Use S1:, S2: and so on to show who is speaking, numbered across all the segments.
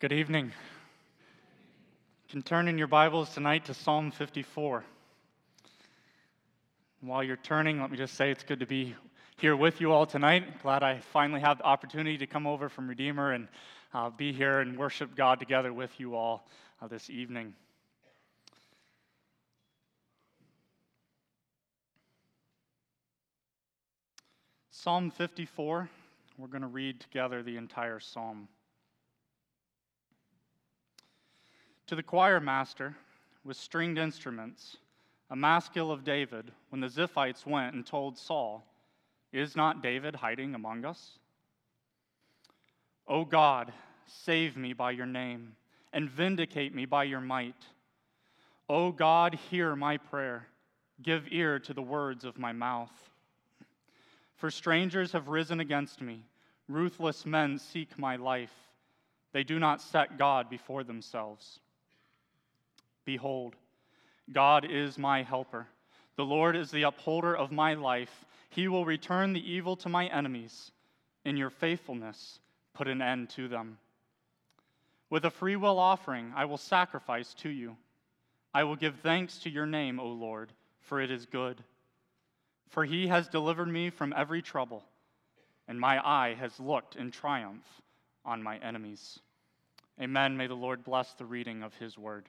S1: Good evening. You can turn in your Bibles tonight to Psalm 54. While you're turning, let me just say it's good to be here with you all tonight. Glad I finally have the opportunity to come over from Redeemer and uh, be here and worship God together with you all uh, this evening. Psalm 54, we're going to read together the entire psalm. To the choir master with stringed instruments, a maskil of David, when the Ziphites went and told Saul, Is not David hiding among us? O God, save me by your name, and vindicate me by your might. O God, hear my prayer. Give ear to the words of my mouth. For strangers have risen against me, ruthless men seek my life. They do not set God before themselves. Behold, God is my helper. The Lord is the upholder of my life. He will return the evil to my enemies. In your faithfulness, put an end to them. With a freewill offering, I will sacrifice to you. I will give thanks to your name, O Lord, for it is good. For he has delivered me from every trouble, and my eye has looked in triumph on my enemies. Amen. May the Lord bless the reading of his word.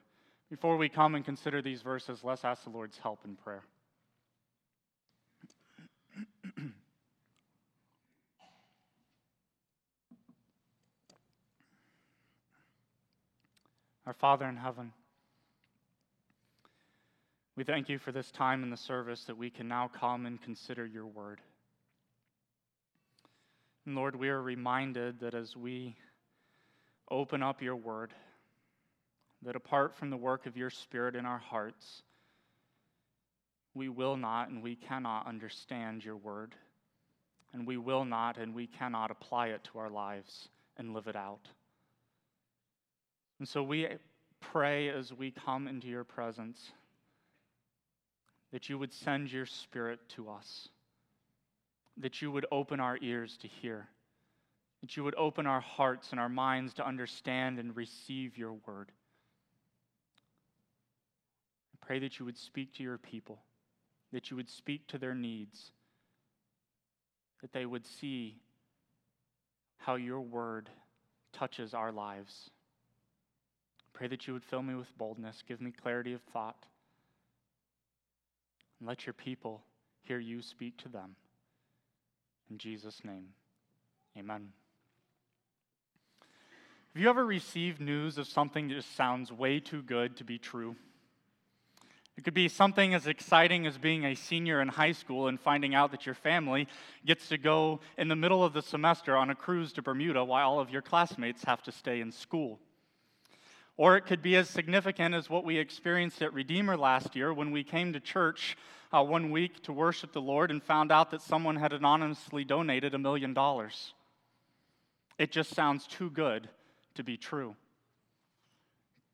S1: Before we come and consider these verses, let's ask the Lord's help in prayer. Our Father in heaven, we thank you for this time in the service that we can now come and consider your word. And Lord, we are reminded that as we open up your word, that apart from the work of your Spirit in our hearts, we will not and we cannot understand your word. And we will not and we cannot apply it to our lives and live it out. And so we pray as we come into your presence that you would send your Spirit to us, that you would open our ears to hear, that you would open our hearts and our minds to understand and receive your word pray that you would speak to your people, that you would speak to their needs, that they would see how your word touches our lives. Pray that you would fill me with boldness, give me clarity of thought, and let your people hear you speak to them. In Jesus' name, amen. Have you ever received news of something that just sounds way too good to be true? It could be something as exciting as being a senior in high school and finding out that your family gets to go in the middle of the semester on a cruise to Bermuda while all of your classmates have to stay in school. Or it could be as significant as what we experienced at Redeemer last year when we came to church uh, one week to worship the Lord and found out that someone had anonymously donated a million dollars. It just sounds too good to be true.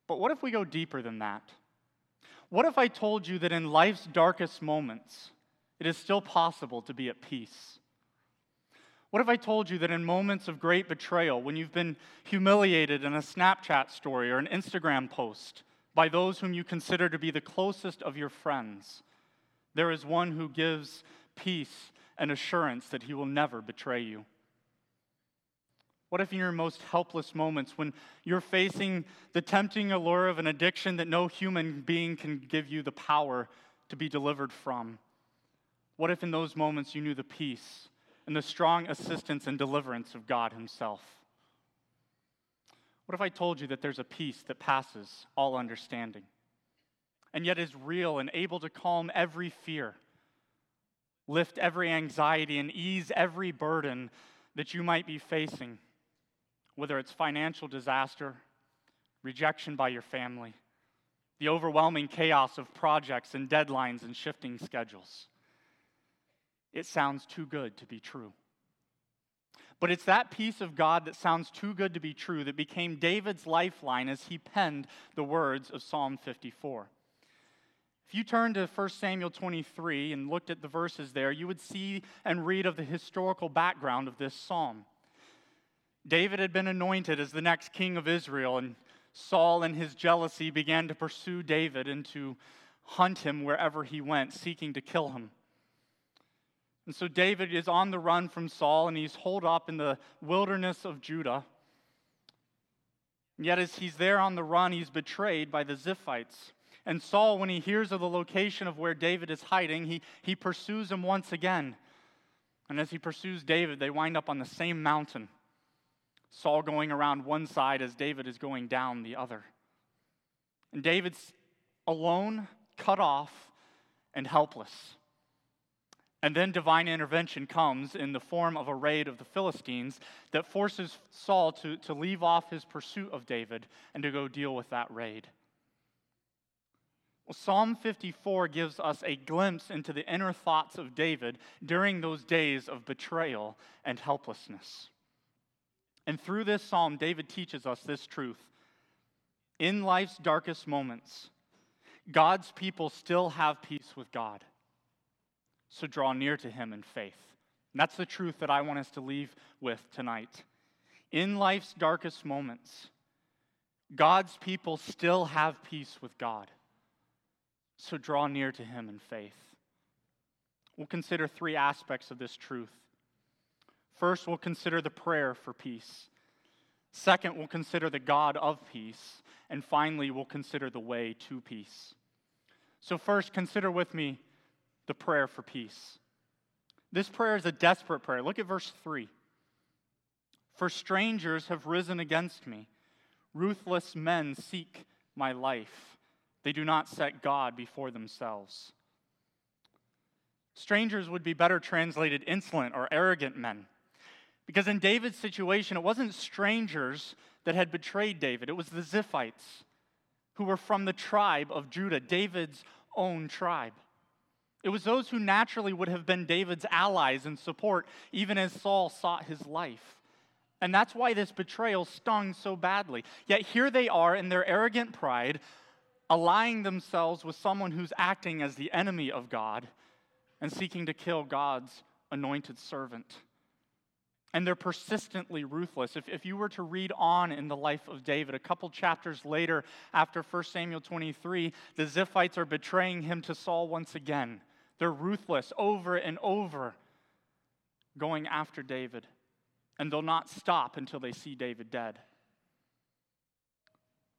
S1: But what if we go deeper than that? What if I told you that in life's darkest moments, it is still possible to be at peace? What if I told you that in moments of great betrayal, when you've been humiliated in a Snapchat story or an Instagram post by those whom you consider to be the closest of your friends, there is one who gives peace and assurance that he will never betray you? What if in your most helpless moments, when you're facing the tempting allure of an addiction that no human being can give you the power to be delivered from? What if in those moments you knew the peace and the strong assistance and deliverance of God Himself? What if I told you that there's a peace that passes all understanding and yet is real and able to calm every fear, lift every anxiety, and ease every burden that you might be facing? Whether it's financial disaster, rejection by your family, the overwhelming chaos of projects and deadlines and shifting schedules. It sounds too good to be true. But it's that peace of God that sounds too good to be true that became David's lifeline as he penned the words of Psalm 54. If you turn to 1 Samuel 23 and looked at the verses there, you would see and read of the historical background of this psalm. David had been anointed as the next king of Israel, and Saul, in his jealousy, began to pursue David and to hunt him wherever he went, seeking to kill him. And so David is on the run from Saul, and he's holed up in the wilderness of Judah. And Yet, as he's there on the run, he's betrayed by the Ziphites. And Saul, when he hears of the location of where David is hiding, he, he pursues him once again. And as he pursues David, they wind up on the same mountain. Saul going around one side as David is going down the other. And David's alone, cut off, and helpless. And then divine intervention comes in the form of a raid of the Philistines that forces Saul to, to leave off his pursuit of David and to go deal with that raid. Well, Psalm 54 gives us a glimpse into the inner thoughts of David during those days of betrayal and helplessness. And through this psalm, David teaches us this truth. In life's darkest moments, God's people still have peace with God. So draw near to him in faith. And that's the truth that I want us to leave with tonight. In life's darkest moments, God's people still have peace with God. So draw near to him in faith. We'll consider three aspects of this truth. First, we'll consider the prayer for peace. Second, we'll consider the God of peace. And finally, we'll consider the way to peace. So, first, consider with me the prayer for peace. This prayer is a desperate prayer. Look at verse 3. For strangers have risen against me, ruthless men seek my life. They do not set God before themselves. Strangers would be better translated insolent or arrogant men. Because in David's situation, it wasn't strangers that had betrayed David, it was the Ziphites who were from the tribe of Judah, David's own tribe. It was those who naturally would have been David's allies and support, even as Saul sought his life. And that's why this betrayal stung so badly. Yet here they are in their arrogant pride, allying themselves with someone who's acting as the enemy of God and seeking to kill God's anointed servant and they're persistently ruthless. If, if you were to read on in the life of David, a couple chapters later, after 1 Samuel 23, the Ziphites are betraying him to Saul once again. They're ruthless over and over, going after David. And they'll not stop until they see David dead.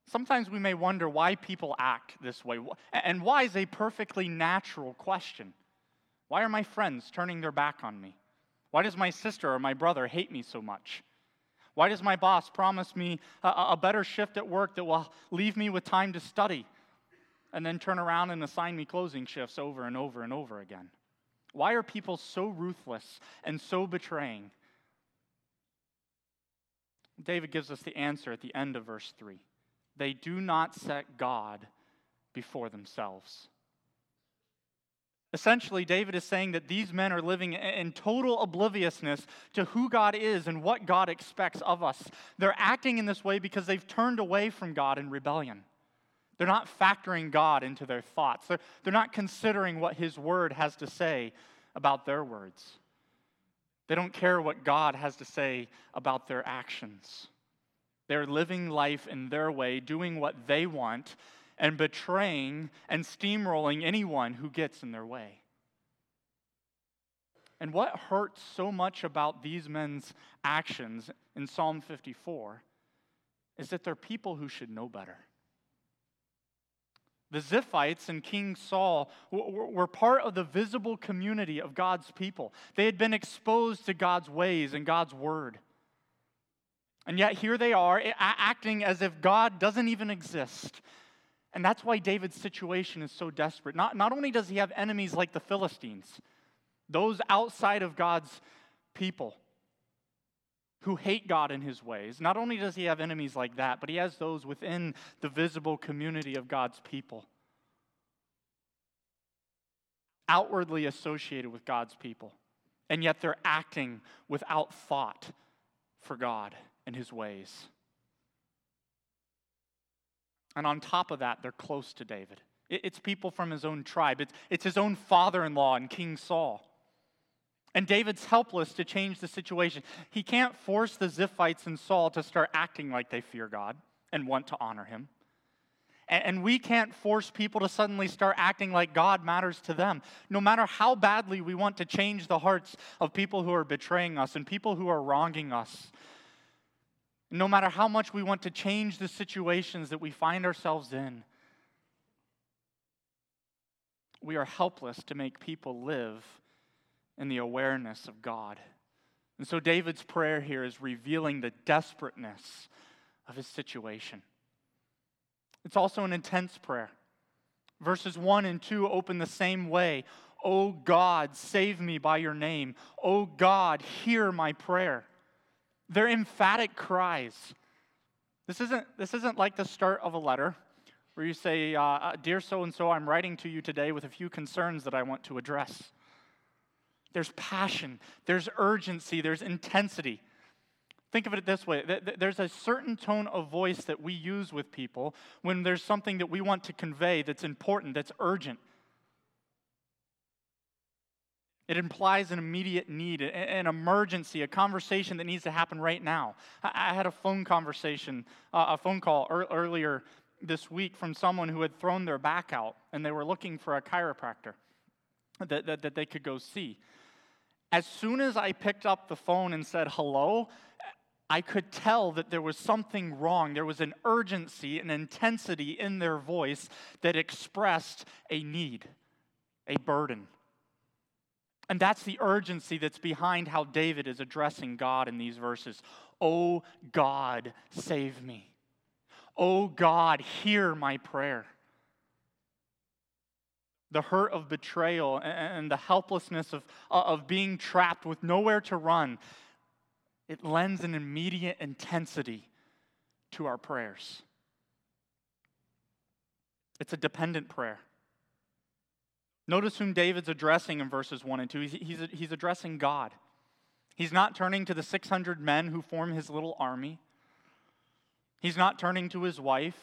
S1: Sometimes we may wonder why people act this way. And why is a perfectly natural question. Why are my friends turning their back on me? Why does my sister or my brother hate me so much? Why does my boss promise me a, a, better shift at work that will leave me with time to study and then turn around and assign me closing shifts over and over and over again? Why are people so ruthless and so betraying? David gives us the answer at the end of verse 3. They do not set God before themselves. Essentially, David is saying that these men are living in total obliviousness to who God is and what God expects of us. They're acting in this way because they've turned away from God in rebellion. They're not factoring God into their thoughts, they're, they're not considering what His Word has to say about their words. They don't care what God has to say about their actions. They're living life in their way, doing what they want, and betraying and steamrolling anyone who gets in their way. And what hurts so much about these men's actions in Psalm 54 is that they're people who should know better. The Ziphites and King Saul were part of the visible community of God's people. They had been exposed to God's ways and God's word. And yet here they are acting as if God doesn't even exist, and that's why David's situation is so desperate. Not, not only does he have enemies like the Philistines, those outside of God's people who hate God in his ways, not only does he have enemies like that, but he has those within the visible community of God's people, outwardly associated with God's people. And yet they're acting without thought for God and his ways. And on top of that, they're close to David. It's people from his own tribe, it's, it's his own father in law and King Saul. And David's helpless to change the situation. He can't force the Ziphites and Saul to start acting like they fear God and want to honor him. And we can't force people to suddenly start acting like God matters to them. No matter how badly we want to change the hearts of people who are betraying us and people who are wronging us, no matter how much we want to change the situations that we find ourselves in, we are helpless to make people live in the awareness of God. And so David's prayer here is revealing the desperateness of his situation. It's also an intense prayer. Verses 1 and 2 open the same way. Oh God, save me by your name. Oh God, hear my prayer. They're emphatic cries. This isn't, this isn't like the start of a letter where you say, uh, uh Dear so and so, I'm writing to you today with a few concerns that I want to address. There's passion, there's urgency, there's intensity. Think of it this way there's a certain tone of voice that we use with people when there's something that we want to convey that's important, that's urgent. It implies an immediate need, an emergency, a conversation that needs to happen right now. I had a phone conversation, uh, a phone call earlier this week from someone who had thrown their back out and they were looking for a chiropractor that, that, that they could go see. As soon as I picked up the phone and said hello, I could tell that there was something wrong. There was an urgency, an intensity in their voice that expressed a need, a burden. And that's the urgency that's behind how David is addressing God in these verses. Oh God, save me. Oh God, hear my prayer. The hurt of betrayal and the helplessness of, uh, of being trapped with nowhere to run it lends an immediate intensity to our prayers. It's a dependent prayer. Notice whom David's addressing in verses 1 and 2. He's, he's, he's addressing God. He's not turning to the 600 men who form his little army. He's not turning to his wife.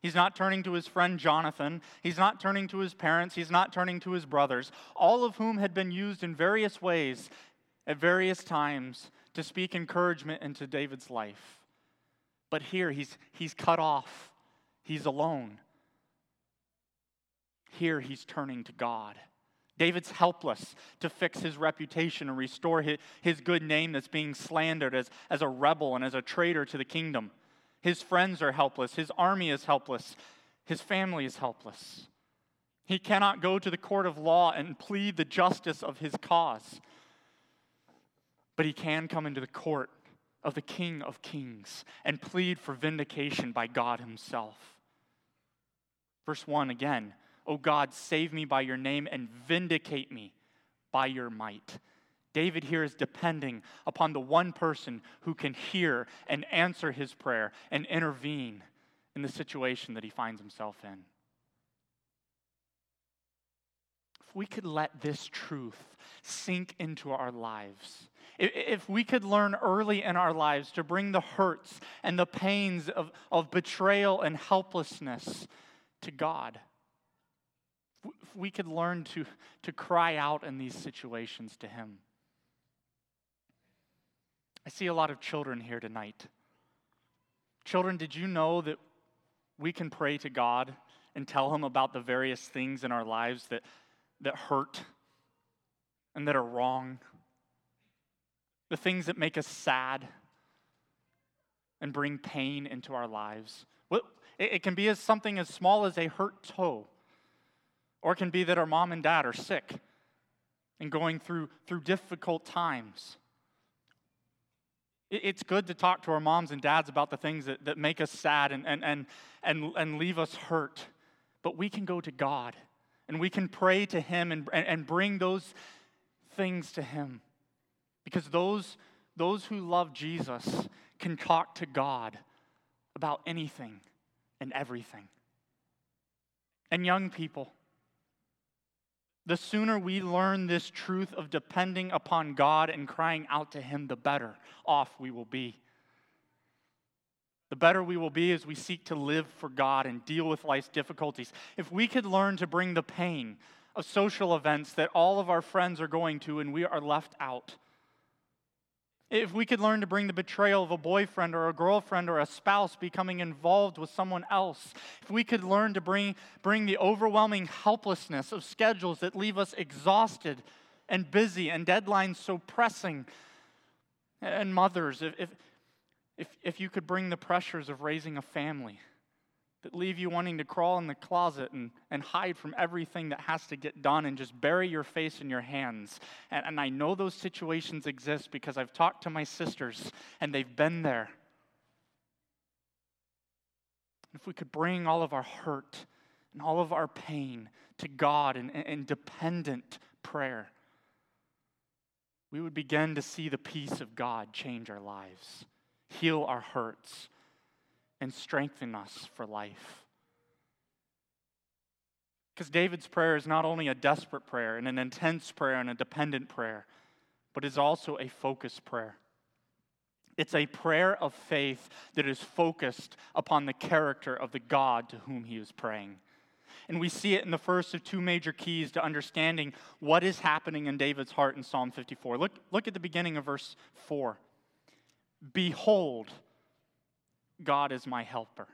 S1: He's not turning to his friend Jonathan. He's not turning to his parents. He's not turning to his brothers, all of whom had been used in various ways at various times to speak encouragement into David's life. But here he's, he's cut off, he's alone. Here he's turning to God. David's helpless to fix his reputation and restore his, his good name that's being slandered as, as a rebel and as a traitor to the kingdom. His friends are helpless. His army is helpless. His family is helpless. He cannot go to the court of law and plead the justice of his cause but he can come into the court of the King of Kings and plead for vindication by God Himself. Verse 1 again, O God, save me by your name and vindicate me by your might. David here is depending upon the one person who can hear and answer his prayer and intervene in the situation that he finds himself in. If we could let this truth sink into our lives, if we could learn early in our lives to bring the hurts and the pains of, of betrayal and helplessness to God, we could learn to, to cry out in these situations to Him. I see a lot of children here tonight. Children, did you know that we can pray to God and tell Him about the various things in our lives that, that hurt and that are wrong? the things that make us sad and bring pain into our lives. It can be as something as small as a hurt toe, or it can be that our mom and dad are sick and going through, through difficult times. It's good to talk to our moms and dads about the things that, that make us sad and, and, and, and, and leave us hurt. But we can go to God and we can pray to Him and, and bring those things to Him. Because those, those who love Jesus can talk to God about anything and everything. And young people, the sooner we learn this truth of depending upon God and crying out to Him, the better off we will be. The better we will be as we seek to live for God and deal with life's difficulties. If we could learn to bring the pain of social events that all of our friends are going to and we are left out. If we could learn to bring the betrayal of a boyfriend or a girlfriend or a spouse becoming involved with someone else, if we could learn to bring, bring the overwhelming helplessness of schedules that leave us exhausted and busy and deadlines so pressing, and mothers, if, if, if, you could bring the pressures of raising a family that leave you wanting to crawl in the closet and, and hide from everything that has to get done and just bury your face in your hands. And, and I know those situations exist because I've talked to my sisters and they've been there. If we could bring all of our hurt and all of our pain to God in, in dependent prayer, we would begin to see the peace of God change our lives, heal our hurts and strengthen us for life. Because David's prayer is not only a desperate prayer and an intense prayer and a dependent prayer, but is also a focused prayer. It's a prayer of faith that is focused upon the character of the God to whom he is praying. And we see it in the first of two major keys to understanding what is happening in David's heart in Psalm 54. Look, look at the beginning of verse 4. Behold, God is my helper.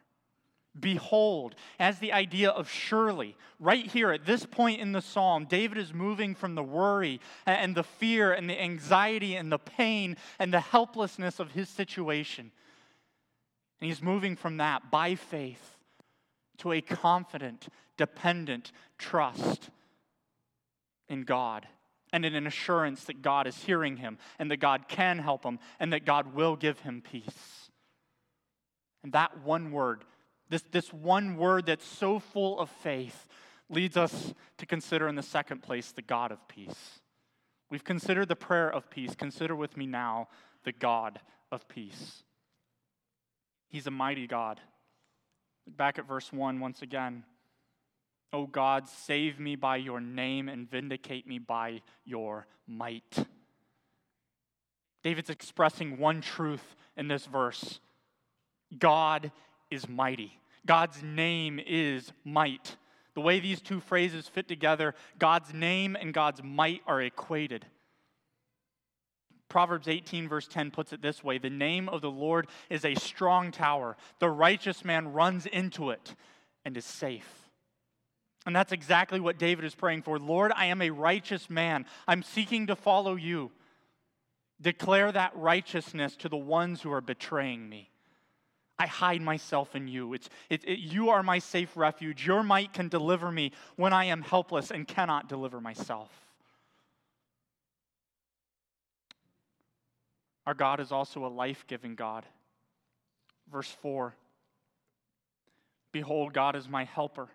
S1: Behold, as the idea of surely, right here at this point in the psalm, David is moving from the worry and the fear and the anxiety and the pain and the helplessness of his situation. And he's moving from that by faith to a confident, dependent trust in God and in an assurance that God is hearing him and that God can help him and that God will give him peace. And that one word, this, this one word that's so full of faith, leads us to consider in the second place the God of peace. We've considered the prayer of peace. Consider with me now the God of peace. He's a mighty God. Look Back at verse 1 once again. O God, save me by your name and vindicate me by your might. David's expressing one truth in this verse God is mighty. God's name is might. The way these two phrases fit together, God's name and God's might are equated. Proverbs 18, verse 10 puts it this way The name of the Lord is a strong tower. The righteous man runs into it and is safe. And that's exactly what David is praying for. Lord, I am a righteous man. I'm seeking to follow you. Declare that righteousness to the ones who are betraying me. I hide myself in you. It's, it, it, you are my safe refuge. Your might can deliver me when I am helpless and cannot deliver myself. Our God is also a life giving God. Verse 4 Behold, God is my helper,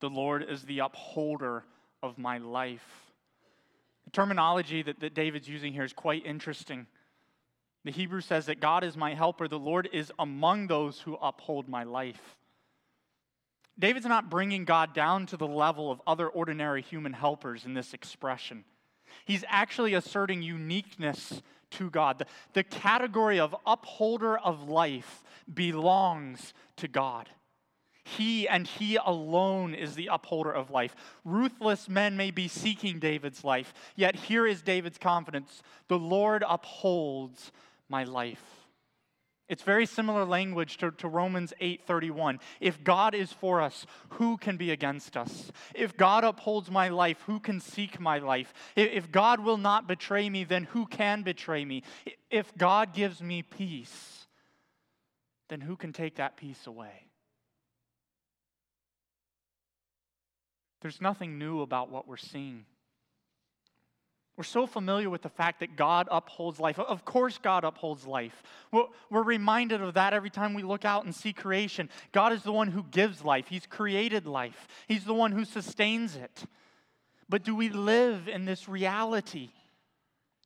S1: the Lord is the upholder of my life. The terminology that, that David's using here is quite interesting. The Hebrew says that God is my helper, the Lord is among those who uphold my life. David's not bringing God down to the level of other ordinary human helpers in this expression. He's actually asserting uniqueness to God. The, the category of upholder of life belongs to God. He and He alone is the upholder of life. Ruthless men may be seeking David's life, yet here is David's confidence the Lord upholds my life. It's very similar language to, to Romans 8:31. If God is for us, who can be against us? If God upholds my life, who can seek my life? If, if God will not betray me, then who can betray me? If God gives me peace, then who can take that peace away? There's nothing new about what we're seeing. We're so familiar with the fact that God upholds life. Of course, God upholds life. We're reminded of that every time we look out and see creation. God is the one who gives life, He's created life, He's the one who sustains it. But do we live in this reality?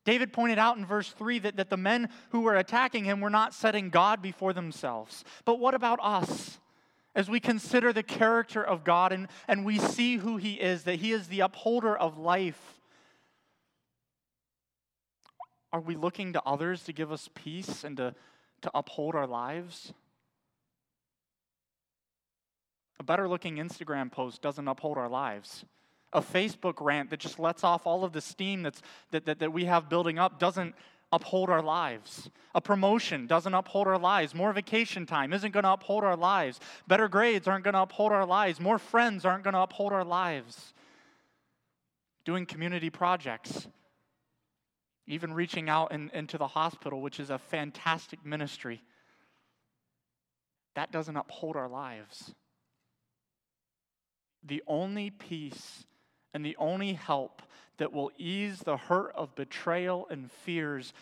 S1: David pointed out in verse 3 that, that the men who were attacking him were not setting God before themselves. But what about us? As we consider the character of God and, and we see who He is, that He is the upholder of life are we looking to others to give us peace and to, to uphold our lives? A better looking Instagram post doesn't uphold our lives. A Facebook rant that just lets off all of the steam that's, that, that, that we have building up doesn't uphold our lives. A promotion doesn't uphold our lives. More vacation time isn't going to uphold our lives. Better grades aren't going to uphold our lives. More friends aren't going to uphold our lives. Doing community projects, even reaching out in, into the hospital, which is a fantastic ministry, that doesn't uphold our lives. The only peace and the only help that will ease the hurt of betrayal and fears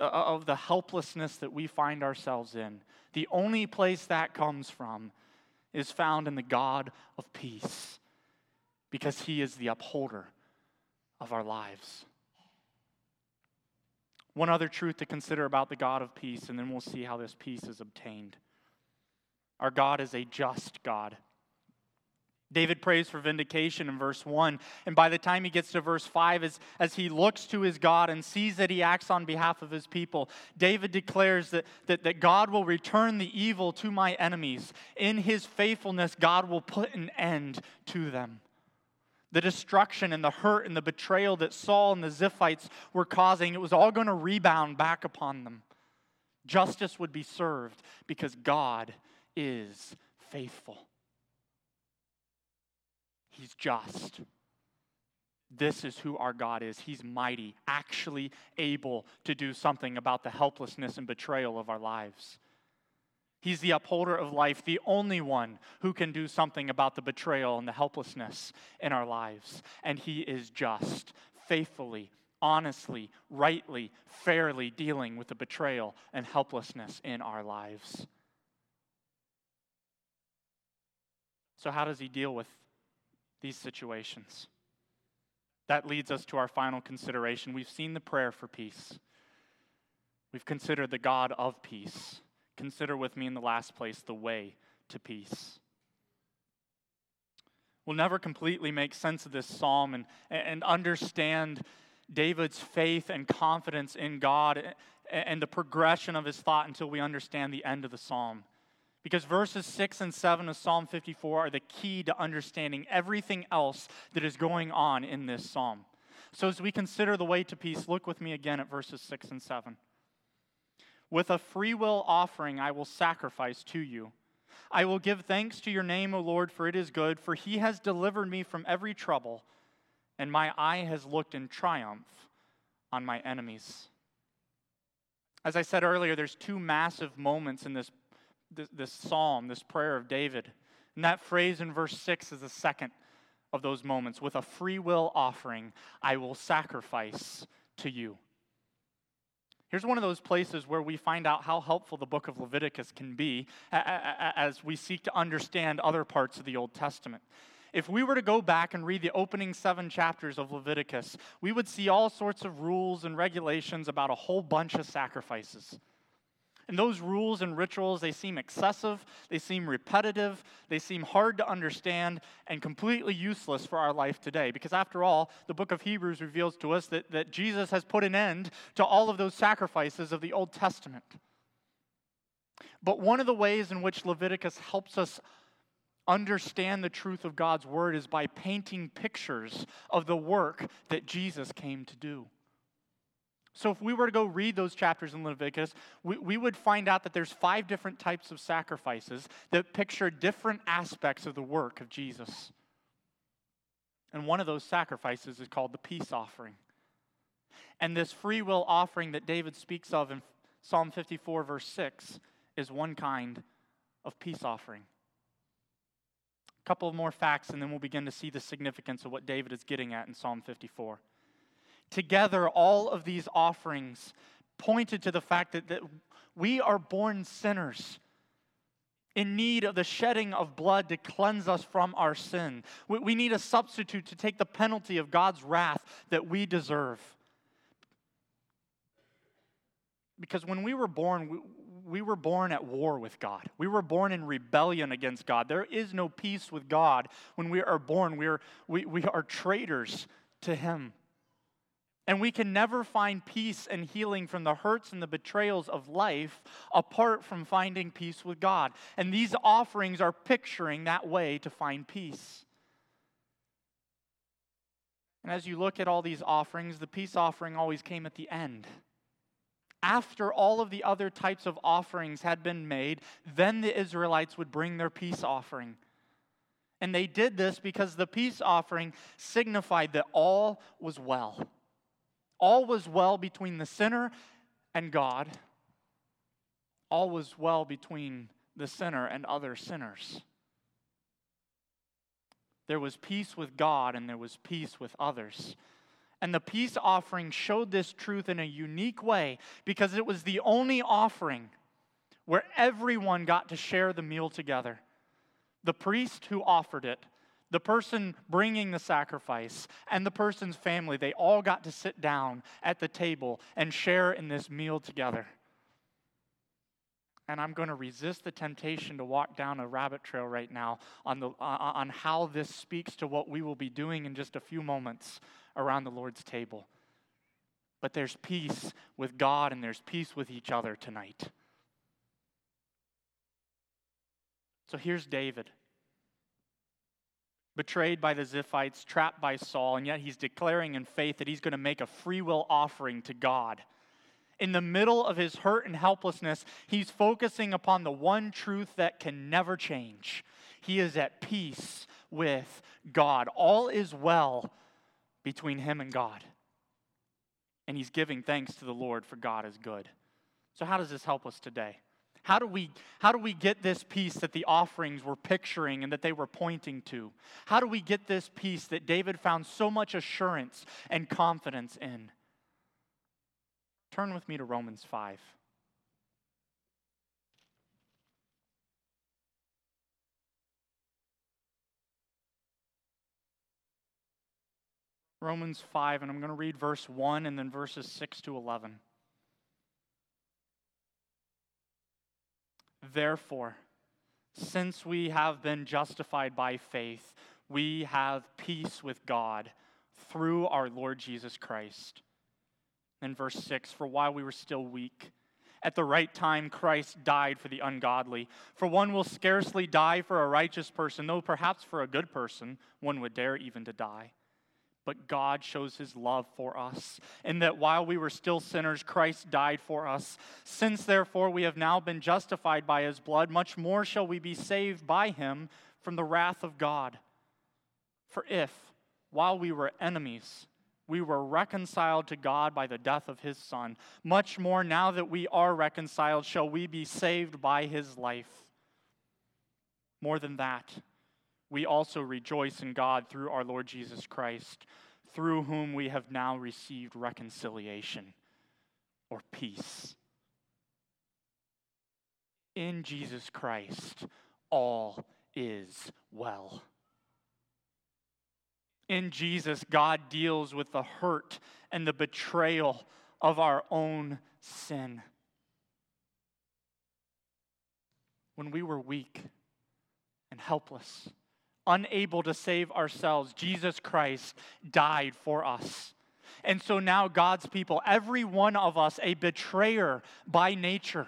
S1: uh, of the helplessness that we find ourselves in. The only place that comes from is found in the God of peace because he is the upholder of our lives. One other truth to consider about the God of peace, and then we'll see how this peace is obtained. Our God is a just God. David prays for vindication in verse 1. And by the time he gets to verse 5, as, as he looks to his God and sees that he acts on behalf of his people, David declares that, that, that God will return the evil to my enemies. In his faithfulness, God will put an end to them. The destruction and the hurt and the betrayal that Saul and the Ziphites were causing, it was all going to rebound back upon them. Justice would be served because God is faithful. He's just. This is who our God is. He's mighty, actually able to do something about the helplessness and betrayal of our lives. He's the upholder of life, the only one who can do something about the betrayal and the helplessness in our lives. And He is just, faithfully, honestly, rightly, fairly dealing with the betrayal and helplessness in our lives. So, how does He deal with these situations. That leads us to our final consideration. We've seen the prayer for peace, we've considered the God of peace. Consider with me in the last place the way to peace. We'll never completely make sense of this psalm and, and understand David's faith and confidence in God and the progression of his thought until we understand the end of the psalm. Because verses 6 and 7 of Psalm 54 are the key to understanding everything else that is going on in this psalm. So, as we consider the way to peace, look with me again at verses 6 and 7. With a free will offering, I will sacrifice to you. I will give thanks to your name, O Lord, for it is good, for he has delivered me from every trouble, and my eye has looked in triumph on my enemies. As I said earlier, there's two massive moments in this this, this psalm, this prayer of David. And that phrase in verse 6 is the second of those moments. With a free will offering, I will sacrifice to you. Here's one of those places where we find out how helpful the book of Leviticus can be as we seek to understand other parts of the Old Testament. If we were to go back and read the opening seven chapters of Leviticus, we would see all sorts of rules and regulations about a whole bunch of sacrifices. And those rules and rituals, they seem excessive, they seem repetitive, they seem hard to understand, and completely useless for our life today. Because after all, the book of Hebrews reveals to us that, that Jesus has put an end to all of those sacrifices of the Old Testament. But one of the ways in which Leviticus helps us understand the truth of God's word is by painting pictures of the work that Jesus came to do. So, if we were to go read those chapters in Leviticus, we, we would find out that there's five different types of sacrifices that picture different aspects of the work of Jesus. And one of those sacrifices is called the peace offering. And this free will offering that David speaks of in Psalm 54, verse 6, is one kind of peace offering. A couple of more facts, and then we'll begin to see the significance of what David is getting at in Psalm 54. Together, all of these offerings pointed to the fact that, that we are born sinners in need of the shedding of blood to cleanse us from our sin. We, we need a substitute to take the penalty of God's wrath that we deserve. Because when we were born, we, we were born at war with God. We were born in rebellion against God. There is no peace with God when we are born. We are, we, we are traitors to Him. And we can never find peace and healing from the hurts and the betrayals of life apart from finding peace with God. And these offerings are picturing that way to find peace. And as you look at all these offerings, the peace offering always came at the end. After all of the other types of offerings had been made, then the Israelites would bring their peace offering. And they did this because the peace offering signified that all was well. All was well between the sinner and God. All was well between the sinner and other sinners. There was peace with God and there was peace with others. And the peace offering showed this truth in a unique way because it was the only offering where everyone got to share the meal together. The priest who offered it, the person bringing the sacrifice, and the person's family, they all got to sit down at the table and share in this meal together and I'm going to resist the temptation to walk down a rabbit trail right now on, the, uh, on how this speaks to what we will be doing in just a few moments around the Lord's table. But there's peace with God and there's peace with each other tonight. So here's David, betrayed by the Ziphites, trapped by Saul, and yet he's declaring in faith that he's going to make a free will offering to God in the middle of his hurt and helplessness, he's focusing upon the one truth that can never change. He is at peace with God. All is well between him and God. And he's giving thanks to the Lord for God is good. So, how does this help us today? How do, we, how do we get this peace that the offerings were picturing and that they were pointing to? How do we get this peace that David found so much assurance and confidence in? Turn with me to Romans 5. Romans 5, and I'm going to read verse 1 and then verses 6 to 11. Therefore, since we have been justified by faith, we have peace with God through our Lord Jesus Christ in verse 6 For while we were still weak, at the right time Christ died for the ungodly. For one will scarcely die for a righteous person, though perhaps for a good person one would dare even to die. But God shows his love for us, in that while we were still sinners, Christ died for us. Since therefore we have now been justified by his blood, much more shall we be saved by him from the wrath of God. For if, while we were enemies, we were reconciled to God by the death of his Son. Much more, now that we are reconciled, shall we be saved by his life. More than that, we also rejoice in God through our Lord Jesus Christ, through whom we have now received reconciliation or peace. In Jesus Christ, all is well. In Jesus, God deals with the hurt and the betrayal of our own sin. When we were weak and helpless, unable to save ourselves, Jesus Christ died for us. And so now, God's people, every one of us, a betrayer by nature,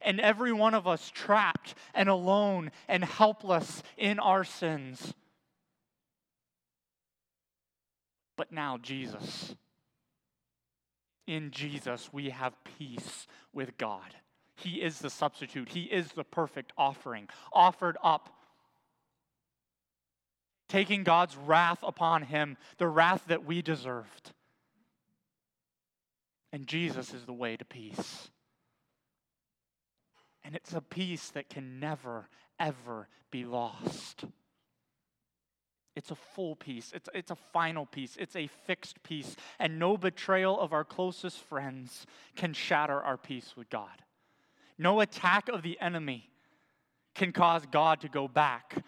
S1: and every one of us trapped and alone and helpless in our sins but now Jesus. In Jesus, we have peace with God. He is the substitute, He is the perfect offering, offered up, taking God's wrath upon Him, the wrath that we deserved. And Jesus is the way to peace. And it's a peace that can never, ever be lost. It's a full peace. It's, it's a final peace. It's a fixed peace. And no betrayal of our closest friends can shatter our peace with God. No attack of the enemy can cause God to go back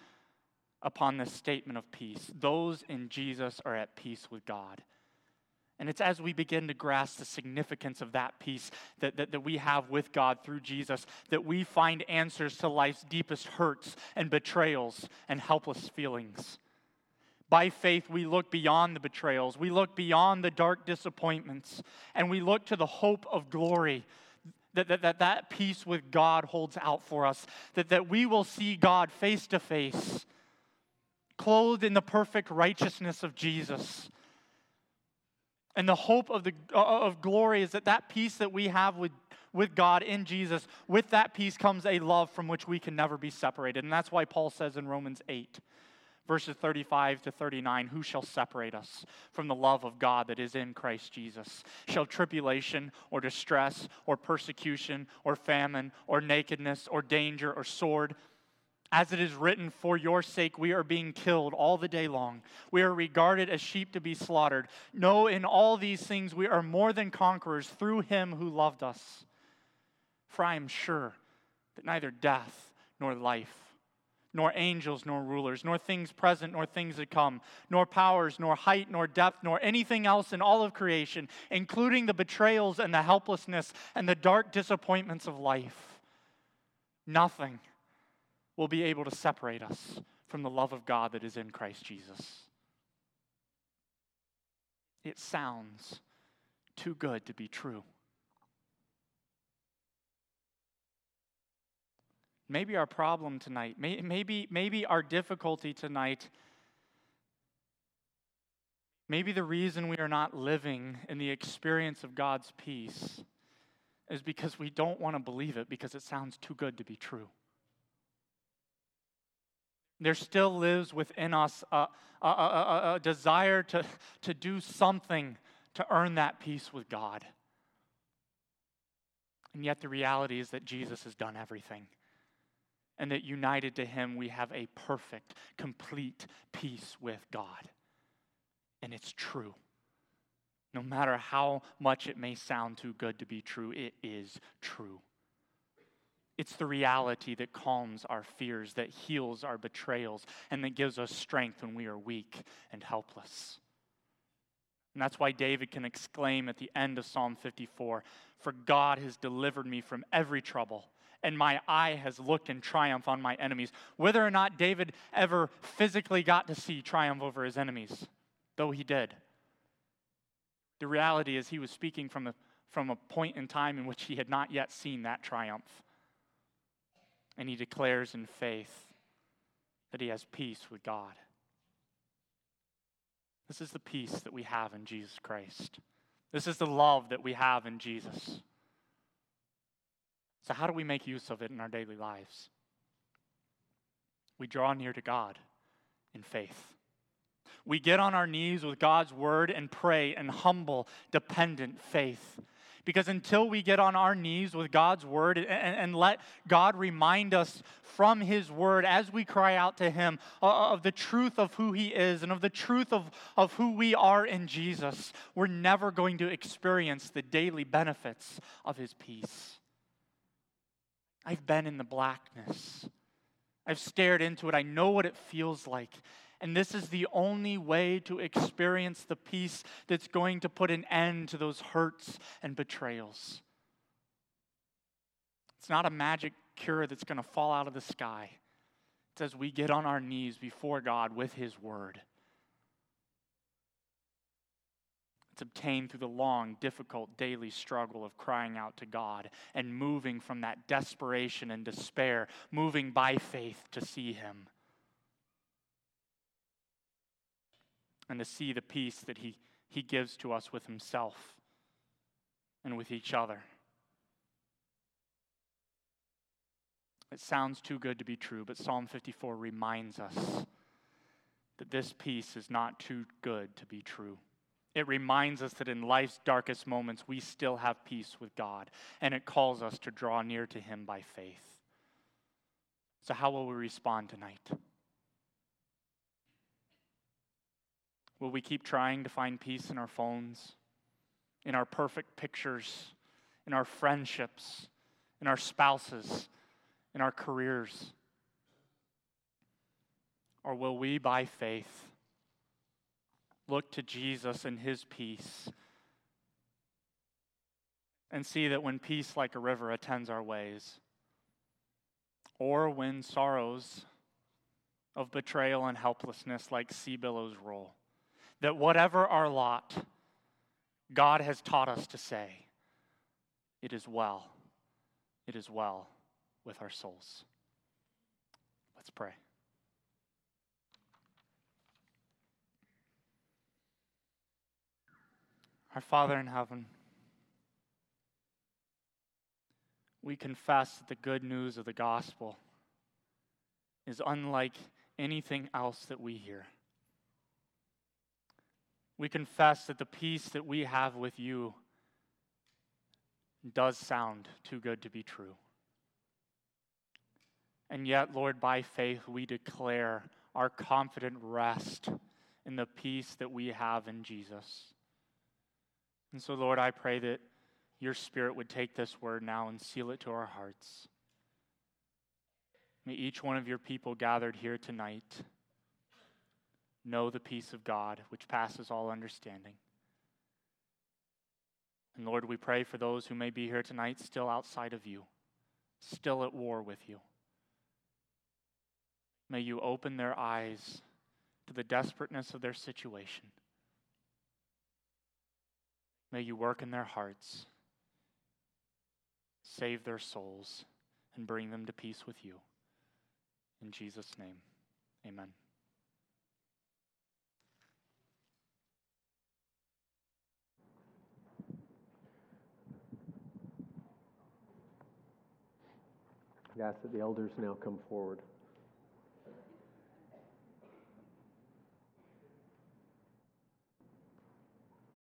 S1: upon this statement of peace. Those in Jesus are at peace with God. And it's as we begin to grasp the significance of that peace that, that, that, we have with God through Jesus that we find answers to life's deepest hurts and betrayals and helpless feelings. By faith, we look beyond the betrayals, we look beyond the dark disappointments, and we look to the hope of glory that that, that, that peace with God holds out for us, that, that we will see God face to face, clothed in the perfect righteousness of Jesus. And the hope of, the, uh, of glory is that that peace that we have with, with God in Jesus, with that peace comes a love from which we can never be separated. And that's why Paul says in Romans 8, verses 35 to 39 Who shall separate us from the love of God that is in Christ Jesus? Shall tribulation or distress or persecution or famine or nakedness or danger or sword? As it is written, for your sake we are being killed all the day long. We are regarded as sheep to be slaughtered. No, in all these things we are more than conquerors through him who loved us. For I am sure that neither death nor life, nor angels nor rulers, nor things present nor things to come, nor powers, nor height, nor depth, nor anything else in all of creation, including the betrayals and the helplessness and the dark disappointments of life, nothing will be able to separate us from the love of God that is in Christ Jesus. It sounds too good to be true. Maybe our problem tonight, maybe, maybe our difficulty tonight, maybe the reason we are not living in the experience of God's peace is because we don't want to believe it because it sounds too good to be true there still lives within us a, a, a, a, desire to, to do something to earn that peace with God. And yet, the reality is that Jesus has done everything. And that united to Him, we have a perfect, complete peace with God. And it's true. No matter how much it may sound too good to be true, it is true. It's the reality that calms our fears, that heals our betrayals, and that gives us strength when we are weak and helpless. And that's why David can exclaim at the end of Psalm 54 For God has delivered me from every trouble, and my eye has looked in triumph on my enemies. Whether or not David ever physically got to see triumph over his enemies, though he did, the reality is he was speaking from a, from a point in time in which he had not yet seen that triumph and he declares in faith that he has peace with God. This is the peace that we have in Jesus Christ. This is the love that we have in Jesus. So, how do we make use of it in our daily lives? We draw near to God in faith. We get on our knees with God's word and pray in humble, dependent faith. Because until we get on our knees with God's word and, and, let God remind us from his word as we cry out to him uh, uh, of the truth of who he is and of the truth of, of who we are in Jesus, we're never going to experience the daily benefits of his peace. I've been in the blackness. I've stared into it. I know what it feels like. And this is the only way to experience the peace that's going to put an end to those hurts and betrayals. It's not a magic cure that's going to fall out of the sky. It's as we get on our knees before God with His Word. It's obtained through the long, difficult daily struggle of crying out to God and moving from that desperation and despair, moving by faith to see Him. And to see the peace that he, he gives to us with himself and with each other. It sounds too good to be true, but Psalm 54 reminds us that this peace is not too good to be true. It reminds us that in life's darkest moments, we still have peace with God, and it calls us to draw near to Him by faith. So, how will we respond tonight? Will we keep trying to find peace in our phones, in our perfect pictures, in our friendships, in our spouses, in our careers? Or will we, by faith, look to Jesus and his peace and see that when peace like a river attends our ways, or when sorrows of betrayal and helplessness like sea billows roll, that whatever our lot, God has taught us to say, It is well, it is well with our souls. Let's pray. Our Father in heaven, we confess that the good news of the gospel is unlike anything else that we hear. We confess that the peace that we have with you does sound too good to be true. And yet, Lord, by faith, we declare our confident rest in the peace that we have in Jesus. And so, Lord, I pray that your Spirit would take this word now and seal it to our hearts. May each one of your people gathered here tonight know the peace of God, which passes all understanding. And Lord, we pray for those who may be here tonight still outside of you, still at war with you. May you open their eyes to the desperateness of their situation. May you work in their hearts, save their souls, and bring them to peace with you. In Jesus' name, amen.
S2: I ask that the elders now come forward.